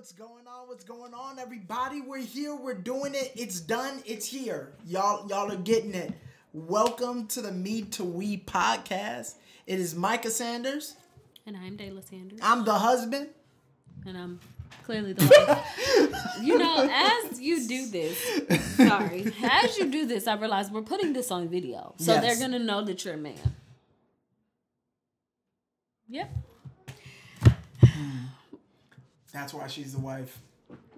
what's going on? What's going on, everybody? We're here. We're doing it. It's done. It's here. Y'all, y'all are getting it. Welcome to the Me to We podcast. It is Micah Sanders. And I'm Dayla Sanders. I'm the husband. And I'm clearly the wife. you know, as you do this, sorry, as you do this, I realize we're putting this on video. So Yes. they're going to know that you're a man. Yep. That's why she's the wife.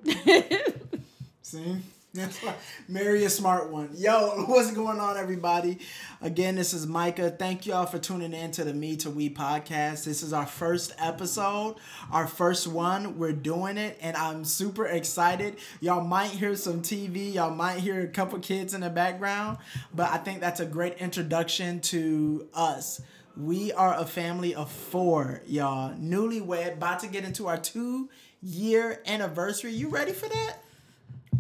See? That's why. Marry a smart one. Yo, what's going on, everybody? Again, this is Micah. Thank y'all for tuning in to the Me to We podcast. This is our first episode, our first one. We're doing it, and I'm super excited. Y'all might hear some TV, y'all might hear a couple kids in the background, but I think that's a great introduction to us. We are a family of four, y'all. Newlywed, about to get into our two year anniversary. You ready for that?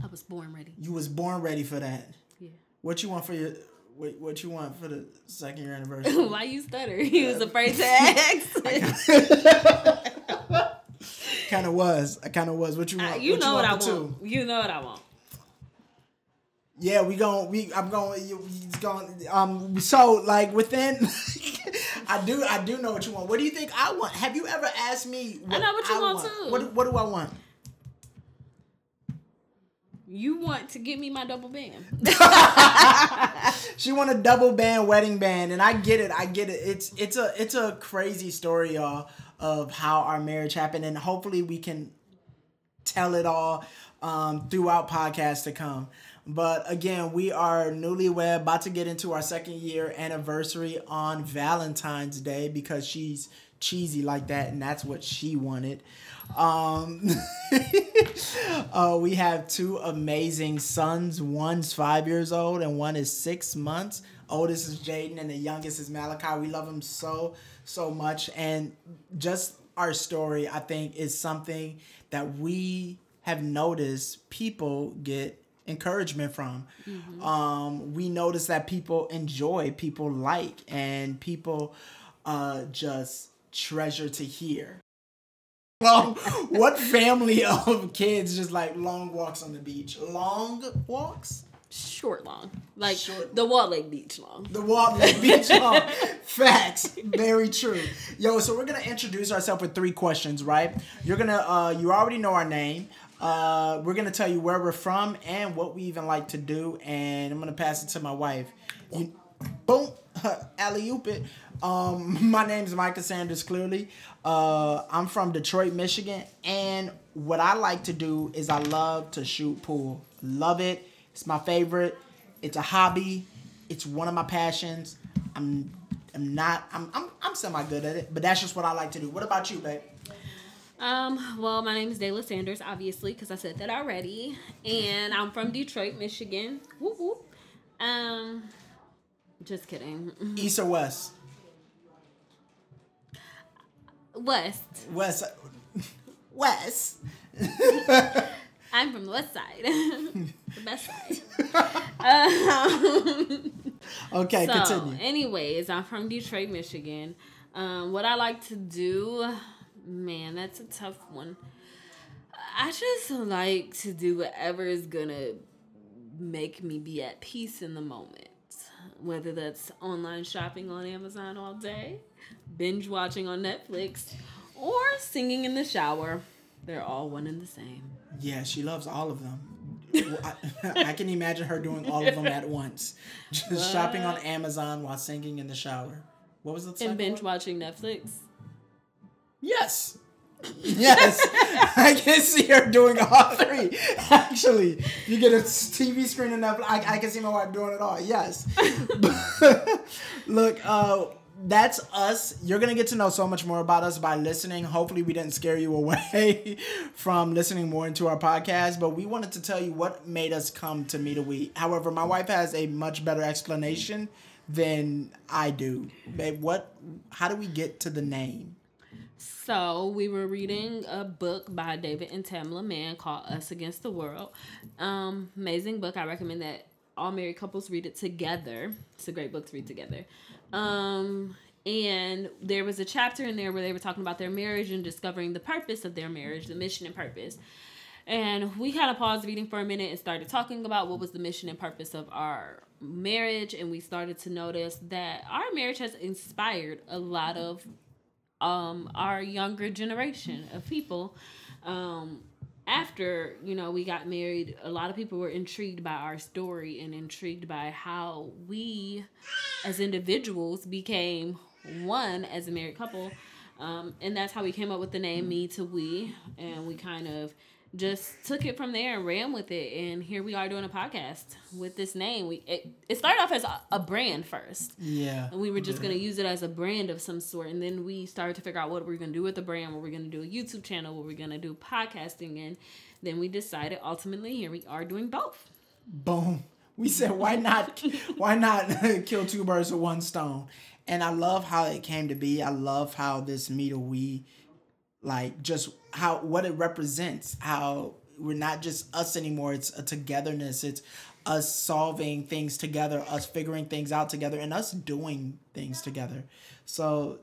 I was born ready. You was born ready for that. Yeah. What you want for your what, what you want for the second year anniversary? Why you stutter? He was afraid to ask. kind of was. I kind of was. What you want? you what know what I want. You know what I want. Yeah, we going we I'm going he's going um so like within I do I do know what you want. What do you think I want? Have you ever asked me what know what you want, too. What what do I want? You want to give me my double band. She want a double band wedding band, and I get it. I get it. It's it's a it's a crazy story, y'all, of how our marriage happened, and hopefully we can tell it all um, throughout podcasts to come. But again, we are newlywed, about to get into our second year anniversary on Valentine's Day because she's cheesy like that, and that's what she wanted. Um, uh, we have two amazing sons. One's five years old, and one is six months. Oldest is Jaden, and the youngest is Malachi. We love them so so much, and just our story, I think, is something that we have noticed people get encouragement from. Um, we notice that people enjoy, people like, and people uh, just treasure to hear. Well, what family of kids just like long walks on the beach? Long walks? Short long. Like Short. the Wall Lake Beach long. The walk the beach long. Facts. Very true. Yo, so we're gonna introduce ourselves with three questions, right? You're gonna uh you already know our name. Uh we're gonna tell you where we're from and what we even like to do, and I'm gonna pass it to my wife. You boom alley oop it. Um my name is Micah Sanders clearly. Uh I'm from Detroit, Michigan, and what I like to do is I love to shoot pool. Love it. It's my favorite. It's a hobby. It's one of my passions. I'm I'm not I'm I'm I'm semi good at it, but that's just what I like to do. What about you, babe? Um, well, my name is Dayla Sanders, obviously, because I said that already. And I'm from Detroit, Michigan. Whoop whoop. Um, just kidding. East or west? West. West. West. I'm from the west side. the best side. Um, Okay, so, continue. anyways, I'm from Detroit, Michigan. Um, what I like to do, man, that's a tough one. I just like to do whatever is gonna make me be at peace in the moment. Whether that's online shopping on Amazon all day, binge watching on Netflix, or singing in the shower. They're all one and the same. Yeah, she loves all of them. I, I can imagine her doing all of them at once. Just shopping on Amazon while singing in the shower. What was the And binge one? watching Netflix. Yes. Yes. I can see her doing all three. Actually, you get a TV screen enough. I, I can see my wife doing it all. Yes. Look, uh, that's us. You're gonna get to know so much more about us by listening. Hopefully, we didn't scare you away from listening more into our podcast. But we wanted to tell you what made us come to Me to We. However, my wife has a much better explanation than I do. Babe, what? How do we get to the name? So we were reading a book by David and Tamela Mann called Us Against the World. Um, amazing book. I recommend that all married couples read it together. It's a great book to read together. Um, and there was a chapter in there where they were talking about their marriage and discovering the purpose of their marriage, the mission and purpose. And we kind of paused reading for a minute and started talking about what was the mission and purpose of our marriage. And we started to notice that our marriage has inspired a lot of um, our younger generation of people. Um, after you know we got married a lot of people were intrigued by our story and intrigued by how we as individuals became one as a married couple um, and that's how we came up with the name me to we and we kind of just took it from there and ran with it. And here we are doing a podcast with this name. We it, it started off as a, brand first. Yeah. And we were just going to use it as a brand of some sort. And then we started to figure out what we're going to do with the brand what we're going to do a youtube channel what we're going to do podcasting and then we decided ultimately here we are doing both. Boom. We said why not why not kill two birds with one stone? And i love how it came to be. I love how this me to we like just how what it represents how we're not just us anymore it's a togetherness it's us solving things together us figuring things out together and us doing things together so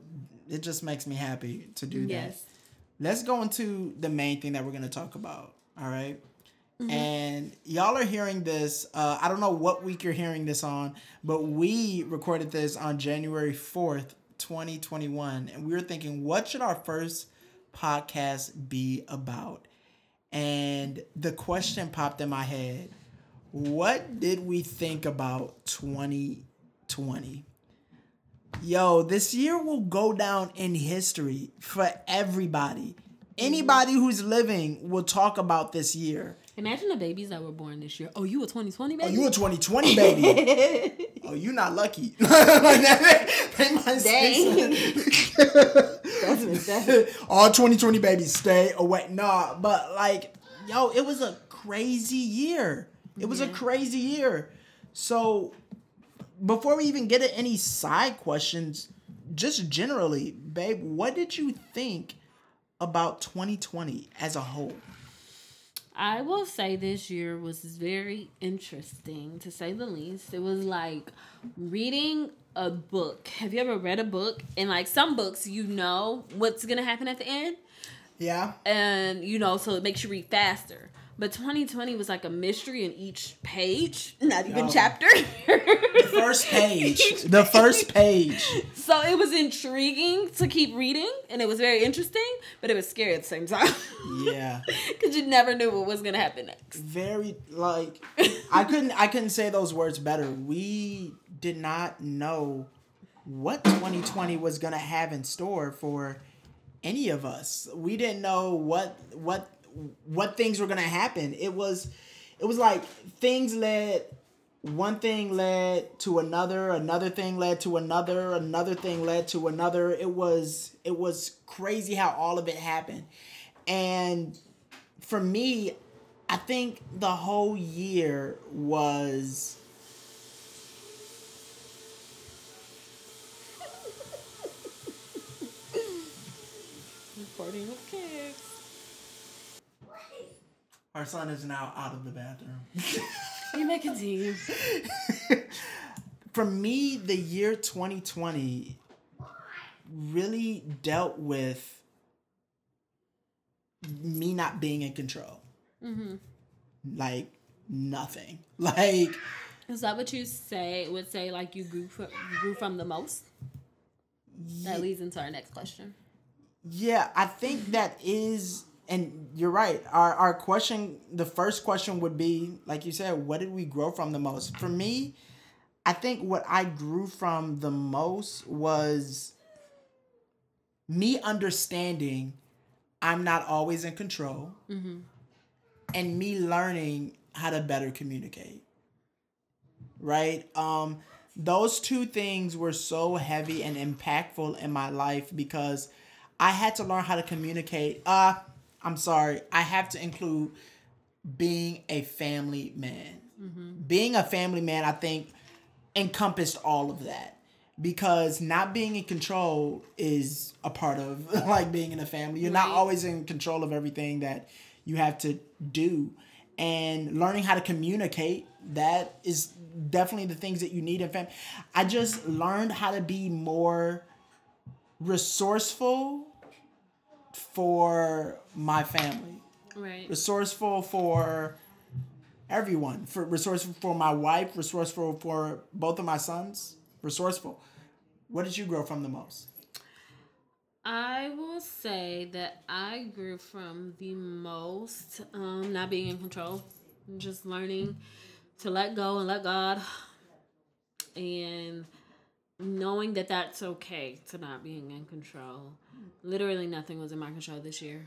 it just makes me happy to do yes. that let's go into the main thing that we're going to talk about all right? mm-hmm. and y'all are hearing this uh, i don't know what week you're hearing this on but we recorded this on january 4th 2021 and we were thinking what should our first podcast be about? And the question popped in my head What did we think about 2020? Yo, this year will go down in history for everybody. Anybody who's living will talk about this year. Imagine the babies that were born this year. Oh, you a 2020 baby? Oh, you a 2020 baby. oh, you not lucky. like that, they might Dang. All 2020 babies stay away. Nah, but like, yo, it was a crazy year. It was yeah. a crazy year. So before we even get to any side questions, just generally, babe, what did you think about 2020 as a whole? I will say this year was very interesting to say the least. It was like reading a book. Have you ever read a book? And like some books, you know what's gonna happen at the end. Yeah. And you know, so it makes you read faster. But 2020 was like a mystery in each page, not even oh. chapter. the first page. the first page. So it was intriguing to keep reading and it was very interesting, but it was scary at the same time. Yeah. Cuz you never knew what was going to happen next. Very like I couldn't I couldn't say those words better. We did not know what 2020 was going to have in store for any of us. We didn't know what what what things were gonna happen. It was it was like things led one thing led to another, another thing led to another, another thing led to another. It was it was crazy how all of it happened. And for me, I think the whole year was Recording kids. Our son is now out of the bathroom. you may continue. For me, the year 2020 really dealt with me not being in control. Mm-hmm. Like nothing. Like is that what you say? Would say like you grew from, grew from the most? That leads into our next question. Yeah, I think that is and you're right. Our our question, the first question would be, like you said, what did we grow from the most? For me, I think what I grew from the most was me understanding I'm not always in control, mm-hmm. and me learning how to better communicate. Right. Um, those two things were so heavy and impactful in my life because I had to learn how to communicate. Uh, I'm sorry, I have to include being a family man. Mm-hmm. Being a family man, I think, encompassed all of that because not being in control is a part of like being in a family. You're right. not always in control of everything that you have to do. And learning how to communicate, that is definitely the things that you need in family. I just learned how to be more resourceful for my family. Right. Resourceful for everyone. For resourceful for my wife, resourceful for both of my sons. Resourceful. What did you grow from the most? I will say that I grew from the most um, not being in control, just learning to let go and let God, and knowing that that's okay to not being in control. Literally nothing was in my control this year.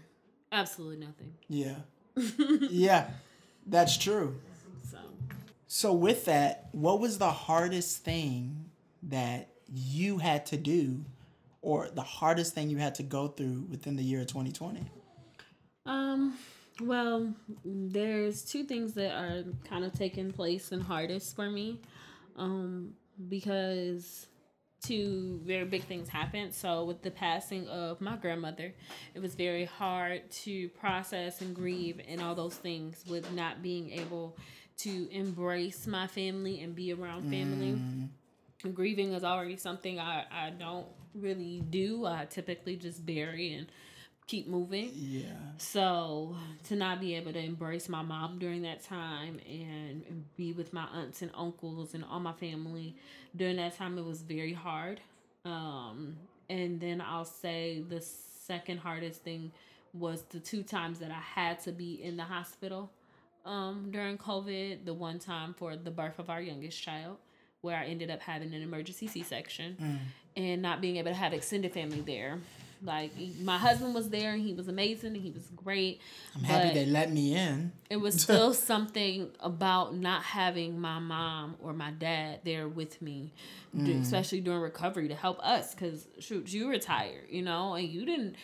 Absolutely nothing. Yeah. yeah, that's true. So, So, with that, what was the hardest thing that you had to do, or the hardest thing you had to go through within the year of 2020? um, well, there's two things that are kind of taking place and hardest for me, um, because two very big things happened. So with the passing of my grandmother, it was very hard to process and grieve and all those things with not being able to embrace my family and be around family. Mm. Grieving is already something I, I don't really do. I typically just bury and keep moving. Yeah. So to not be able to embrace my mom during that time and be with my aunts and uncles and all my family during that time, it was very hard. Um, and then I'll say the second hardest thing was the two times that I had to be in the hospital um, during COVID. The one time for the birth of our youngest child, where I ended up having an emergency C section and not being able to have extended family there. Like my husband was there and he was amazing and he was great. I'm happy they let me in. it was still something about not having my mom or my dad there with me, d- mm. especially during recovery to help us. Cause shoot, you retired, you know, and you didn't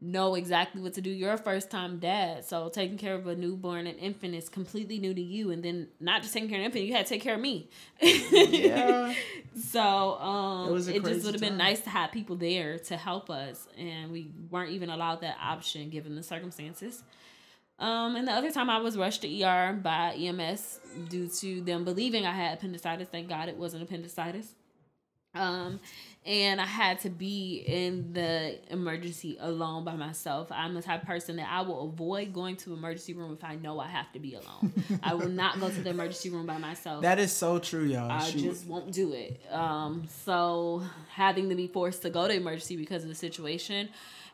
know exactly what to do. You're a first time dad, so taking care of a newborn and infant is completely new to you. And then not just taking care of an infant, you had to take care of me. Yeah. So um, It it just would have been nice to have people there to help us, and we weren't even allowed that option given the circumstances. Um, and the other time I was rushed to ER by EMS due to them believing I had appendicitis. Thank God it wasn't appendicitis. Um, and I had to be in the emergency alone by myself. I'm the type of person that I will avoid going to emergency room if I know I have to be alone. I will not go to the emergency room by myself. That is so true, y'all. I Shoot. just won't do it. Um, so having to be forced to go to emergency because of the situation,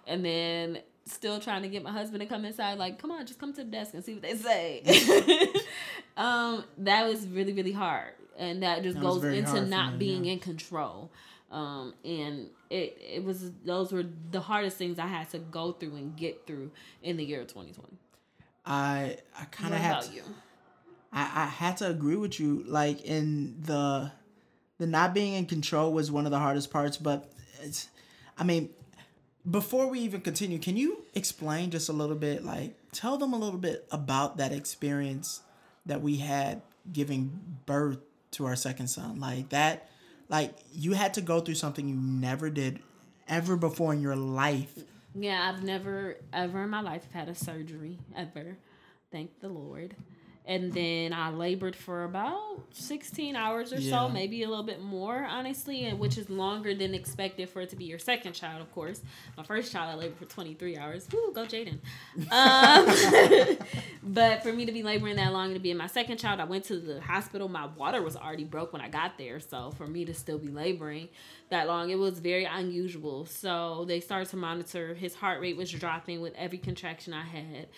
and then still trying to get my husband to come inside, like, come on, just come to the desk and see what they say. um, that was really really hard, and that just That goes into not me, being yeah. in control. Um, and it it was those were the hardest things I had to go through and get through in the year of 2020. I I kind of had to, you? I, I had to agree with you. Like in the the not being in control was one of the hardest parts. But it's, I mean, before we even continue, can you explain just a little bit? Like, tell them a little bit about that experience that we had giving birth to our second son. Like that, like you had to go through something you never did ever before in your life. Yeah, I've never ever in my life had a surgery ever. Thank the Lord. And then I labored for about 16 hours or Yeah. so, maybe a little bit more, honestly, and which is longer than expected for it to be your second child, of course. My first child, I labored for 23 hours. Woo, go Jaden. Um, but for me to be laboring that long and to be in my second child, I went to the hospital. My water was already broke when I got there. So for me to still be laboring that long, it was very unusual. So they started to monitor. His heart rate was dropping with every contraction I had.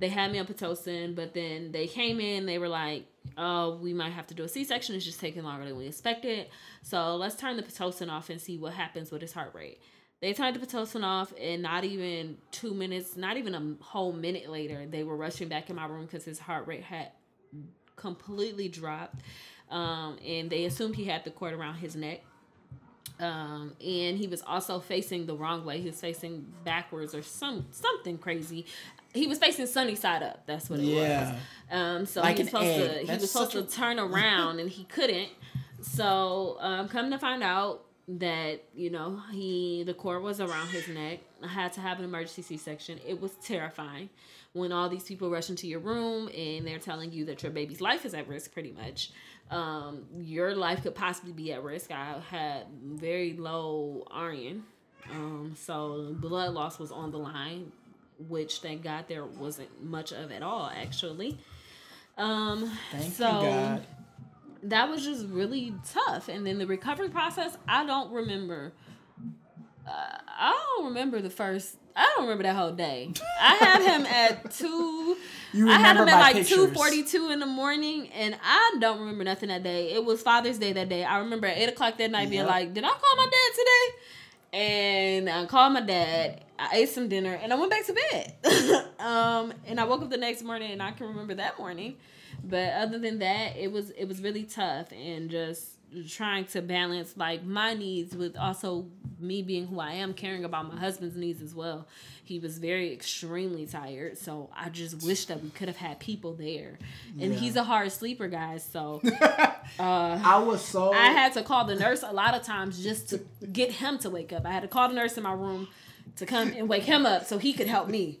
They had me on Pitocin, but then they came in. They were like, "Oh, we might have to do a C-section. It's just taking longer than we expected. So let's turn the Pitocin off and see what happens with his heart rate." They turned the Pitocin off, and not even two minutes, not even a whole minute later, they were rushing back in my room because his heart rate had completely dropped. Um, and they assumed he had the cord around his neck. Um, and he was also facing the wrong way. He was facing backwards or some something crazy. He was facing sunny side up. That's what it Yeah. was. Um, so Like he was supposed egg. to he That's was supposed to a- turn around and he couldn't. So um, come to find out that you know he the cord was around his neck. I had to have an emergency C section. It was terrifying when all these people rush into your room and they're telling you that your baby's life is at risk. Pretty much, um, your life could possibly be at risk. I had very low iron Um, so blood loss was on the line, which thank God there wasn't much of at all, actually. Um, Thank so you, God. that was just really tough. And then the recovery process, I don't remember. Uh, I don't remember the first. I don't remember that whole day. I had him at two. You I had him at like two forty two in the morning, and I don't remember nothing that day. It was Father's Day that day. I remember at eight o'clock that night being like, "Did I call my dad today?" And I called my dad. I ate some dinner, and I went back to bed. um, and I woke up the next morning, and I can remember that morning. But other than that, it was it was really tough, and just trying to balance like my needs with also me being who I am, caring about my husband's needs as well. He was very extremely tired, so I just wish that we could have had people there. And Yeah. he's a hard sleeper, guys. So I was so. I had to call the nurse a lot of times just to get him to wake up. I had to call the nurse in my room to come and wake him up so he could help me.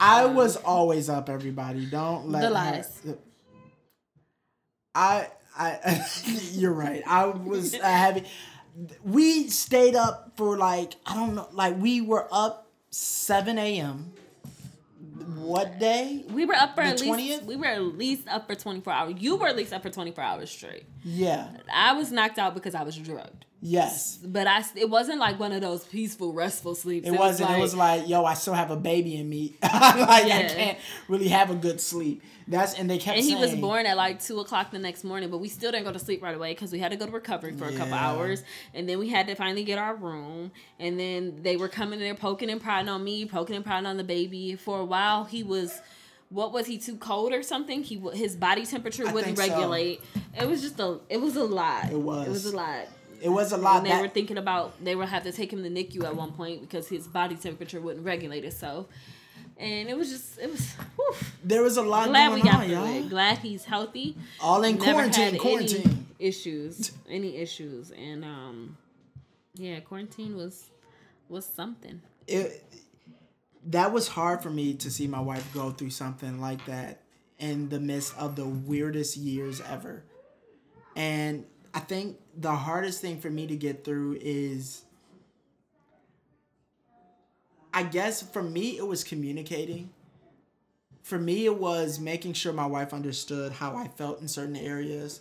I was always up. Everybody, don't let The her- lies. I, I, you're right. I was uh, heavy. We stayed up for like I don't know, like we were up seven a.m. What day? We were up for The at 20th? least we were at least up for twenty four hours. You were at least up for twenty four hours straight. Yeah. I was knocked out because I was drugged. Yes. But I it wasn't like one of those peaceful, restful sleeps. It, wasn't. it was like, yo, I still have a baby in me. like I can't really have a good sleep. That's and they kept and he saying, was born at like two o'clock the next morning, but we still didn't go to sleep right away because we had to go to recovery for a couple hours, and then we had to finally get our room. And then they were coming in there poking and prodding on me, poking and prodding on the baby. For a while, he was, what was he too cold or something? He his body temperature wouldn't think so. regulate. It was just a, it was a lot. It was. It was a lot. It was a lot. And they That, were thinking about they would have to take him to NICU at one point because his body temperature wouldn't regulate itself. And it was just, it was. Whew. there was a lot Glad going we got on, through y'all. it. Glad he's healthy. All in Never quarantine. had Quarantine. Any issues. Any issues. And um yeah, quarantine was was something. it that was hard for me to see my wife go through something like that in the midst of the weirdest years ever. And I think the hardest thing for me to get through is I guess for me it was communicating. For me it was making sure my wife understood how I felt in certain areas.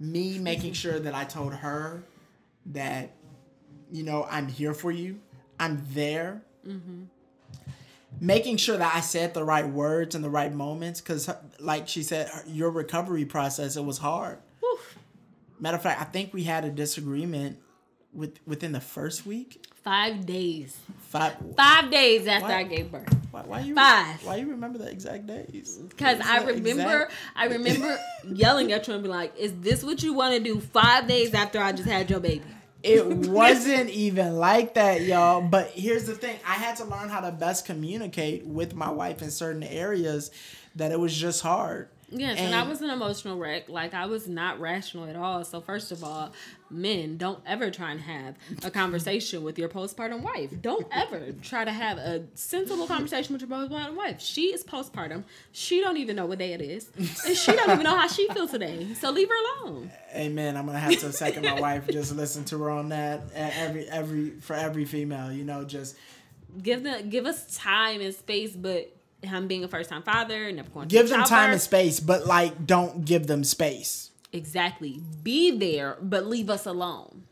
Me making sure that I told her that you know, I'm here for you. I'm there. Mm-hmm. Making sure that I said the right words in the right moments, because, like she said, your recovery process it was hard. Matter of fact, I think we had a disagreement with within the first week. Five days. Five. Five days after What? I gave birth. Why, why you? Five. Why you remember the exact days? Because I remember exact- I remember yelling at you and be like, Is this what you want to do five days after I just had your baby? It wasn't even like that, y'all. But here's the thing I had to learn how to best communicate with my wife in certain areas that it was just hard. Yes, and, I was an emotional wreck. Like I was not rational at all. So first of all, men don't ever try and have a conversation with your postpartum wife. Don't ever try to have a sensible conversation with your postpartum wife. She is postpartum. She don't even know what day it is, and she don't even know how she feels today. So leave her alone. Amen. I'm gonna have to second my wife. Just listen to her on that. Every every for every female, you know, just Give them give us time and space, but him being a first time father, never going give them time and space, but like don't give them space. Exactly. Be there, but leave us alone.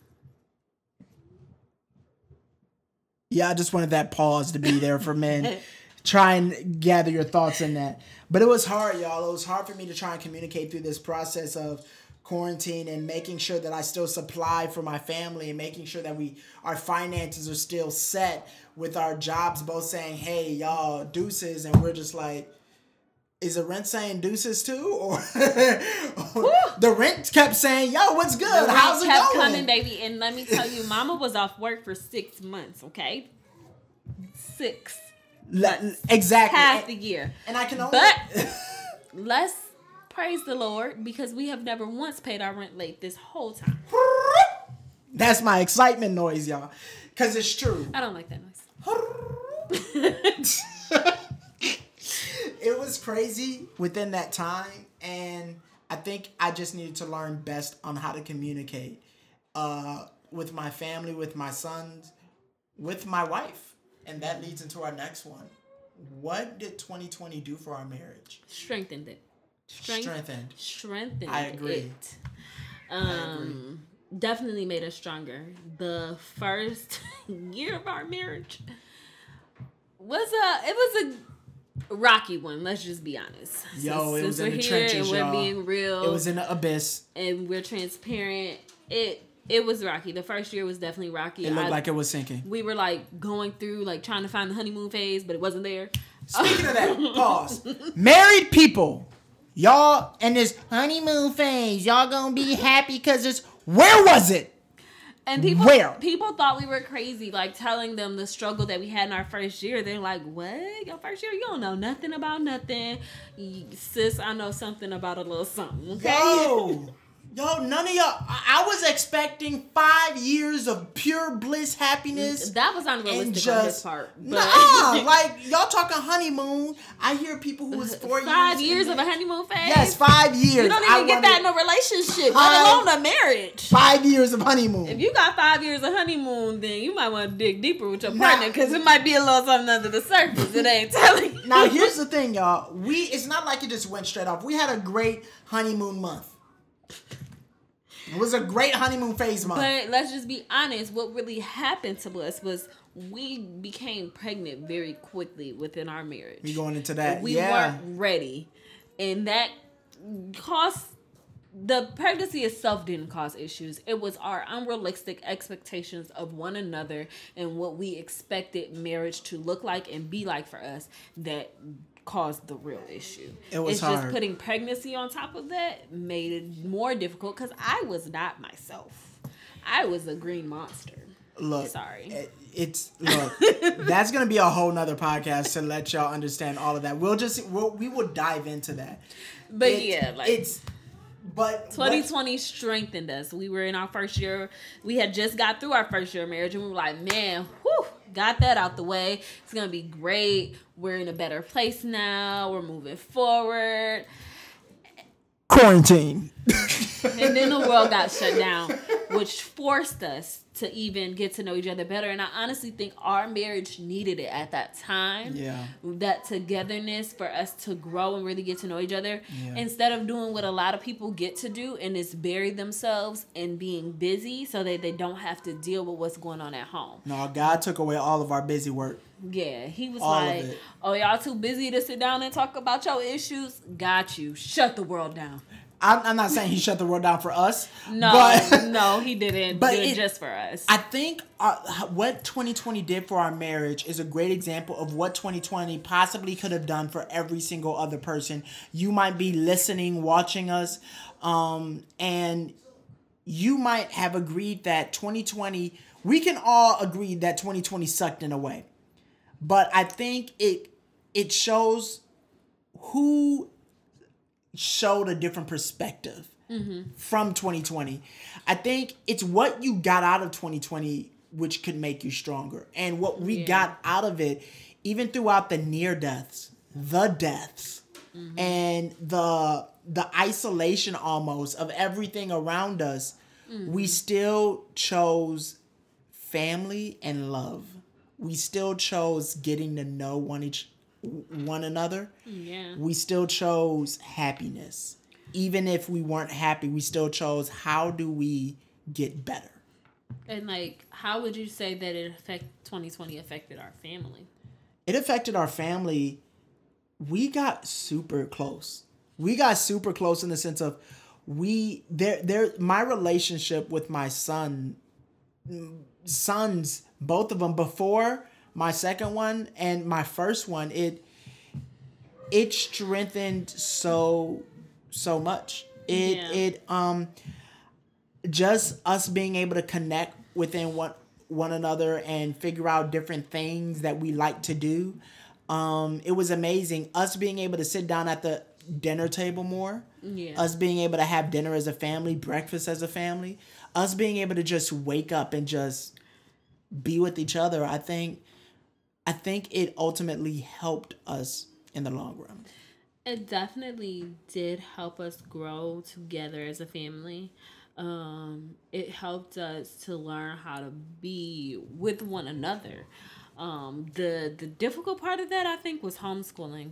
Yeah, I just wanted that pause to be there for men. try and gather your thoughts in that. But it was hard, y'all. It was hard for me to try and communicate through this process of quarantine and making sure that I still supply for my family and making sure that we our finances are still set with our jobs both saying, "Hey, y'all, deuces," and we're just like is the rent saying deuces too, or the rent kept saying, "Yo, what's good? The How's it kept going?" coming, baby. And let me tell you, Mama was off work for six months. Okay, six exactly, half the year. and I can only. But let's praise the Lord because we have never once paid our rent late this whole time. That's my excitement noise, y'all. Cause it's true. I don't like that noise. It was crazy within that time, and I think I just needed to learn best on how to communicate uh, with my family, with my sons, with my wife, and that leads into our next one. What did 2020 do for our marriage? Strengthened it. Strength- Strengthened. Strengthened I agree. it. Um, definitely made us stronger. The first year of our marriage was a it was a rocky one. Let's just be honest. Yo, it was we're in the here trenches, and we're y'all. being real. It was in the abyss. and we're transparent. It it was rocky. The first year was definitely rocky. It looked I- like it was sinking. we were like going through like trying to find the honeymoon phase, but it wasn't there. Speaking of that, pause. Married people, y'all in this honeymoon phase, y'all gonna be happy because it's where was it? And people Where? people thought we were crazy, like telling them the struggle that we had in our first year. They're like, "What? Your first year? You don't know nothing about nothing, sis. I know something about a little something." Okay. Yo, yo, none of y'all. I, I was expecting five years of pure bliss, happiness. That was unrealistic on his just part. But nah, like y'all talking honeymoon. I hear people who was four five years years of a honeymoon phase. yes, five years. You don't I even get that in a relationship, Five- let alone a marriage. Five years of honeymoon. If you got five years of honeymoon, then you might want to dig deeper with your Nah. partner because it might be a little something under the surface. It ain't telling. you. Now here's the thing, y'all. We it's not like it just went straight off. We had a great honeymoon month. It was a great honeymoon phase month. But let's just be honest. What really happened to us was we became pregnant very quickly within our marriage. we going into that. we yeah. weren't ready, and that cost. The pregnancy itself didn't cause issues. It was our unrealistic expectations of one another and what we expected marriage to look like and be like for us that caused the real issue. It was it's just putting pregnancy on top of that made it more difficult because I was not myself. I was a green monster. Look, Sorry. it- it's look. that's gonna be a whole nother podcast to let y'all understand all of that. We'll just we'll, we will dive into that. But It- yeah, like it's but 2020 strengthened us. We were in our first year. We had just got through our first year of marriage, and we were like, "Man, whew, got that out the way. It's gonna be great. We're in a better place now. We're moving forward." quarantine. And then the world got shut down, which forced us to even get to know each other better. And I honestly think our marriage needed it at that time. Yeah. That togetherness for us to grow and really get to know each other Yeah. instead of doing what a lot of people get to do and is bury themselves in being busy so that they don't have to deal with what's going on at home. No, God took away all of our busy work. Yeah, he was All like, "Oh, y'all too busy to sit down and talk about your issues? Got you. Shut the world down." I'm, I'm not saying he shut the world down for us. No, but no, he didn't but do it, it- just for us. I think uh, what 2020 did for our marriage is a great example of what 2020 possibly could have done for every single other person. You might be listening, watching us, um, and you might have agreed that 2020, we can all agree that 2020 sucked in a way. But I think it it shows who showed a different perspective from 2020. I think it's what you got out of 2020 which could make you stronger. And what we Yeah. got out of it, even throughout the near deaths, the deaths, and the the isolation almost of everything around us, we mm-hmm. still chose family and love. We still chose getting to know one each one another yeah. we still chose happiness. Even if we weren't happy, we still chose how do we get better. And like, how would you say that it affect 2020 affected our family? It affected our family. We got super close. We got super close in the sense of we there there my relationship with my son mm, sons both of them before my second one and my first one it it strengthened so so much. It Yeah. it um just us being able to connect within one one another and figure out different things that we like to do. Um it was amazing. Us being able to sit down at the dinner table more. Yeah. us being able to have dinner as a family breakfast as a family. Us being able to just wake up and just be with each other i think i think it ultimately helped us in the long run It definitely did help us grow together as a family. um, it helped us to learn how to be with one another. Um, the the difficult part of that I think was homeschooling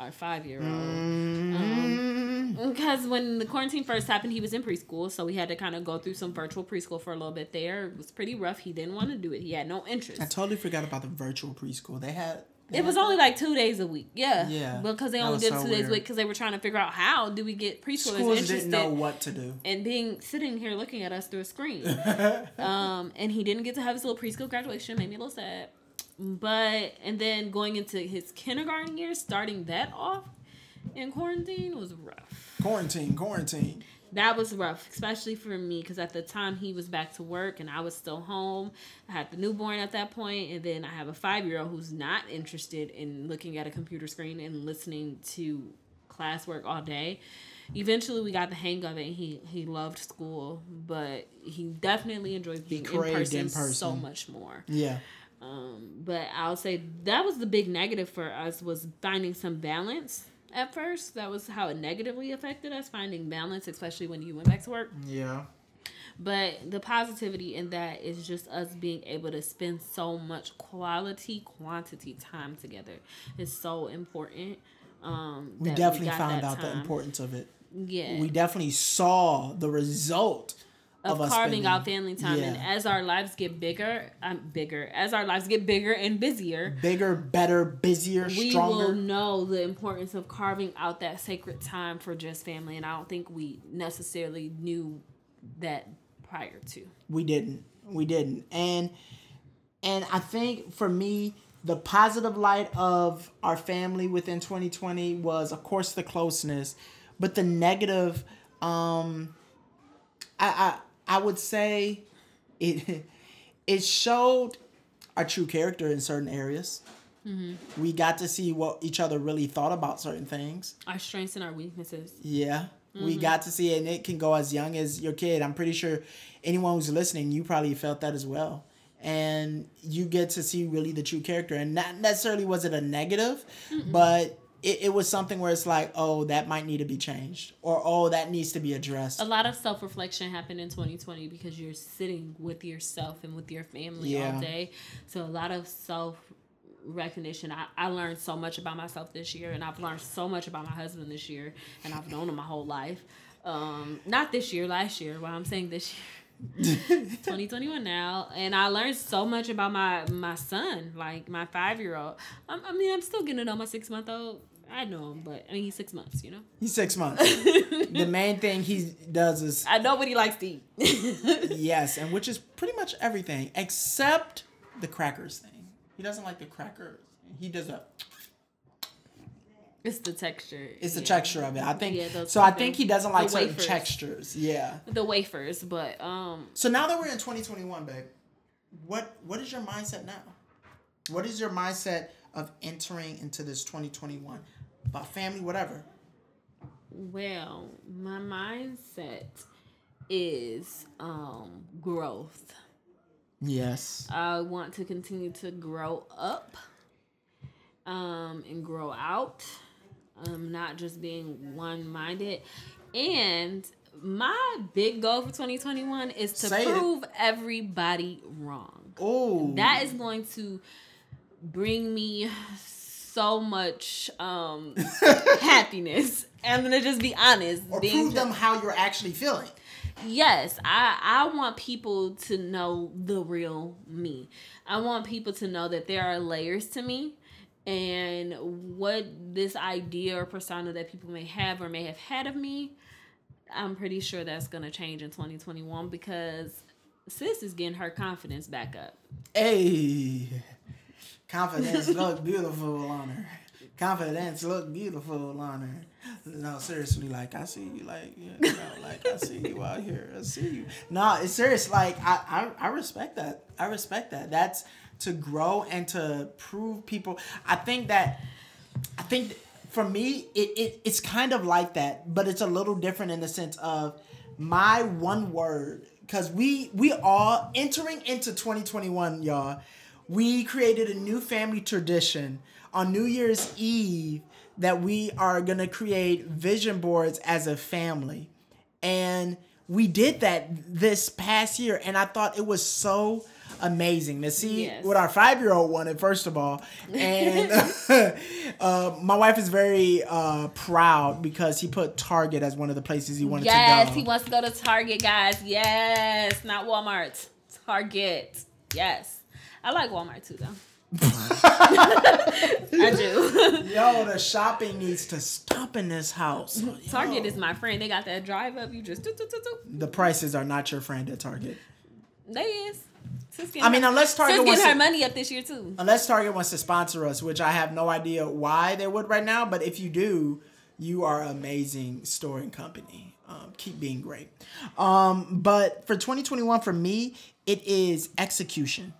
our five year old. Um, because when the quarantine first happened, he was in preschool, so we had to kind of go through some virtual preschool for a little bit there. It was pretty rough. He didn't want to do it. He had no interest. I totally forgot about the virtual preschool. They had. It was only like two days a week. Yeah. Yeah. Because they only did so two days a week because they were trying to figure out how do we get preschoolers schools interested didn't know what to do. and being sitting here looking at us through a screen. um, and he didn't get to have his little preschool graduation. Made me a little sad. But and then going into his kindergarten year, starting that off in quarantine was rough. Quarantine, quarantine. That was rough, especially for me, because at the time he was back to work and I was still home. I had the newborn at that point, and then I have a five year old who's not interested in looking at a computer screen and listening to classwork all day. Eventually, we got the hang of it. And he he loved school, but he definitely enjoys being in person, in so much more. Yeah. Um, but I'll say that was the big negative for us was finding some balance at first. That was how it negatively affected us, finding balance, especially when you went back to work. Yeah. But the positivity in that is just us being able to spend so much quality, quantity time together is so important. Um, We definitely got found out the importance of it. Yeah. We definitely saw the result of, of, carving spending- out family time, and as our lives get bigger, um, bigger as our lives get bigger and busier, bigger, better, busier, stronger. we stronger. will know the importance of carving out that sacred time for just family and i don't think we necessarily knew that prior to we didn't we didn't and and i think for me the positive light of our family within 2020 was of course the closeness but the negative um i i, I would say it it showed our true character in certain areas mm-hmm. we got to see what each other really thought about certain things our strengths and our weaknesses yeah. We mm-hmm. got to see it, and it can go as young as your kid. I'm pretty sure anyone who's listening, you probably felt that as well. And you get to see really the true character. And not necessarily was it a negative, but it, it was something where it's like, oh, that might need to be changed. Or, oh, that needs to be addressed. a lot of self-reflection happened in 2020 because you're sitting with yourself and with your family Yeah. all day so a lot of self recognition I, I learned so much about myself this year and i've learned so much about my husband this year and i've known him my whole life um not this year last year well i'm saying this year 2021 now and i learned so much about my my son like my five-year-old I, I mean i'm still getting to know my six month old i know him but i mean he's six months you know He's six months. the main thing he does is i know what he likes to eat yes, and which is pretty much everything except the crackers thing. He doesn't like the crackers. He does a It's the texture. It's the yeah. texture of it. I think Yeah, so. I think he doesn't like certain textures. Yeah. The wafers, but um, So now that we're in 2021, babe, what what is your mindset now? What is your mindset of entering into this 2021 about family, whatever? well, my mindset is um growth. Yes. I want to continue to grow up, um, and grow out. Um, not just being one minded, and my big goal for 2021 is to Say it. prove everybody wrong. Oh, that is going to bring me so much um happiness. I'm gonna just be honest or being prove them how you're actually feeling. yes i i want people to know the real me. I want people to know that there are layers to me and what this idea or persona that people may have or may have had of me i'm pretty sure that's gonna change in 2021 because sis is getting her confidence back up. Hey, confidence look beautiful on her. Confidence look beautiful on her. No, seriously, like I see you, like you know, like I see you out here. I see you. No, it's serious. Like I, I, I respect that. I respect that. That's to grow and to prove people. I think that, I think for me, it, it it's kind of like that, but it's a little different in the sense of my one word because we we all entering into 2021 y'all we created a new family tradition on new year's eve that we are going to create vision boards as a family and we did that this past year, and I thought it was so amazing to see Yes. what our five year old wanted first of all, and uh, my wife is very uh, proud because he put Target as one of the places he wanted Yes, to go. Yes, he wants to go to Target, guys. Yes, not Walmart. Target. Yes. I like Walmart too, though. I do. Yo, the shopping needs to stop in this house. Target is my friend. They got that drive up. You just do, do, do, do. The prices are not your friend at Target. They is. I mean, unless Target Sis wants her to- money up this year too. unless Target wants to sponsor us, which I have no idea why they would right now. But if you do, you are an amazing store and company. Um, keep being great. Um, but for 2021, for me, it is execution.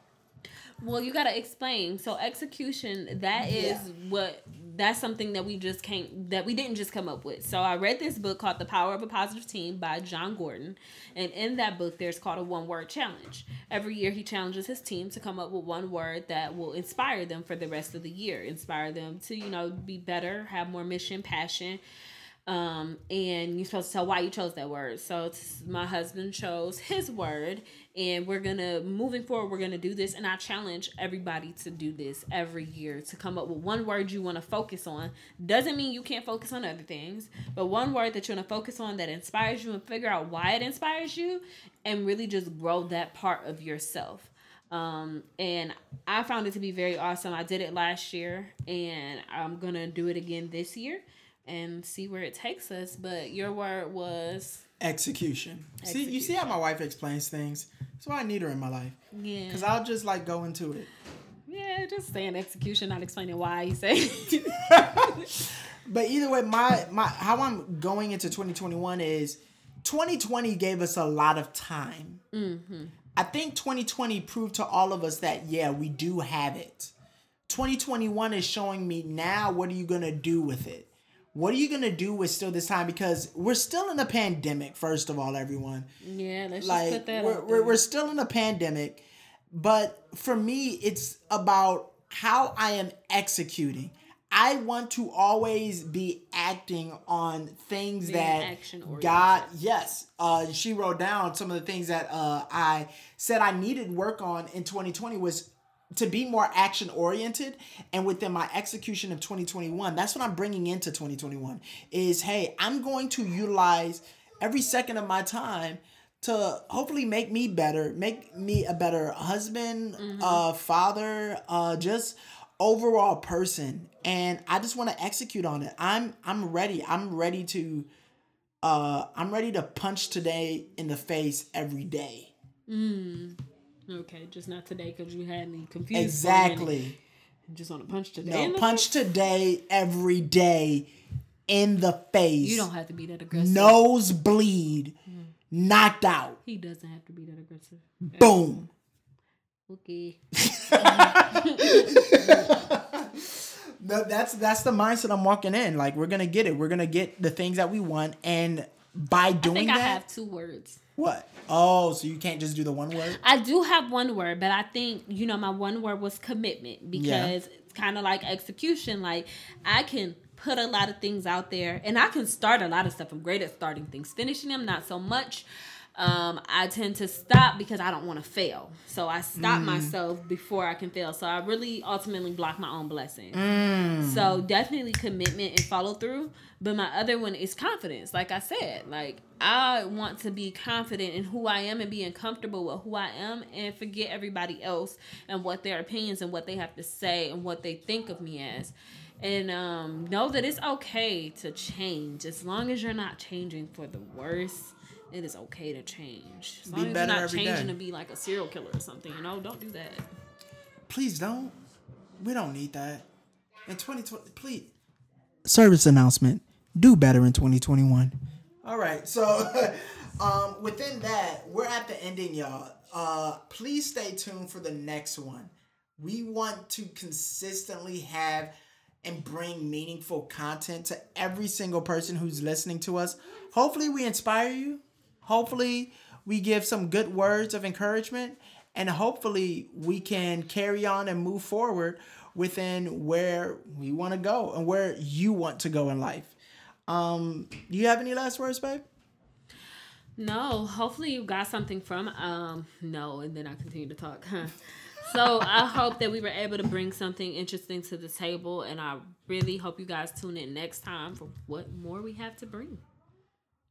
Well, you gotta explain. So execution, that is Yeah. what that's something that we just can't that we didn't just come up with. So I read this book called The Power of a Positive Team by Jon Gordon. And in that book there's called a one word challenge. Every year he challenges his team to come up with one word that will inspire them for the rest of the year. Inspire them to, you know, be better, have more mission, passion. Um, and you're supposed to tell why you chose that word. So it's, my husband chose his word, and we're gonna moving forward. We're gonna do this, and I challenge everybody to do this every year to come up with one word you want to focus on. Doesn't mean you can't focus on other things, but one word that you want to focus on that inspires you, and figure out why it inspires you, and really just grow that part of yourself. Um, and I found it to be very awesome. I did it last year, and I'm gonna do it again this year and see where it takes us. But your word was Execution. See, you see how my wife explains things. That's why I need her in my life. yeah, Cause I'll just like go into it. yeah, just saying execution, not explaining why you say. But either way, my my how I'm going into 2021 is 2020 gave us a lot of time. Mm-hmm. I think 2020 proved to all of us that yeah, we do have it. 2021 is showing me now what are you gonna do with it? What are you gonna do with still this time? Because we're still in a pandemic. First of all, everyone yeah, let's just like put that we're, we're, we're still in a pandemic but for me it's about how i am executing i want to always be acting on things Being that god yes uh she wrote down some of the things that uh i said i needed work on in 2020 was to be more action oriented and within my execution of 2021 that's what i'm bringing into 2021 is hey i'm going to utilize every second of my time to hopefully make me better make me a better husband uh father uh just overall person. And i just want to execute on it. I'm i'm ready. I'm ready to uh i'm ready to punch today in the face every day okay, just not today because you had me confused. for a minute. exactly Just want to punch today. No, punch face. today every day in the face. You don't have to be that aggressive. nose bleed, knocked out. he doesn't have to be that aggressive. Boom. Okay. No, that's that's the mindset I'm walking in. Like we're gonna get it. We're gonna get the things that we want, and by I doing think that, I have two words. what? Oh, so you can't just do the one word? I do have one word, but I think you know my one word was commitment because Yeah. it's kind of like execution. Like I can put a lot of things out there, and I can start a lot of stuff. I'm great at starting things, finishing them not so much. Um, I tend to stop because I don't want to fail, so I stop myself before I can fail. So I really ultimately block my own blessings. So definitely commitment and follow through. But my other one is confidence. Like I said, like I want to be confident in who I am and being comfortable with who I am and forget everybody else and what their opinions and what they have to say and what they think of me as. And um, know that it's okay to change as long as you're not changing for the worse. It is okay to change. As long as you're not every changing day. to be like a serial killer or something, you know, don't do that. Please don't. We don't need that. In 2020, please. Service announcement. Do better in 2021. All right. So, um, within that, we're at the ending, y'all. Uh, please stay tuned for the next one. We want to consistently have and bring meaningful content to every single person who's listening to us. Hopefully, we inspire you. Hopefully, we give some good words of encouragement, and hopefully, we can carry on and move forward within where we want to go and where you want to go in life. Um, do you have any last words, babe? No, hopefully you got something from um no, and then I continue to talk. So I hope that we were able to bring something interesting to the table, and I really hope you guys tune in next time for what more we have to bring.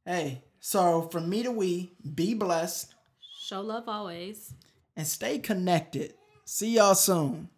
Hey, so from me to we, be blessed. Show love always. And stay connected. See y'all soon.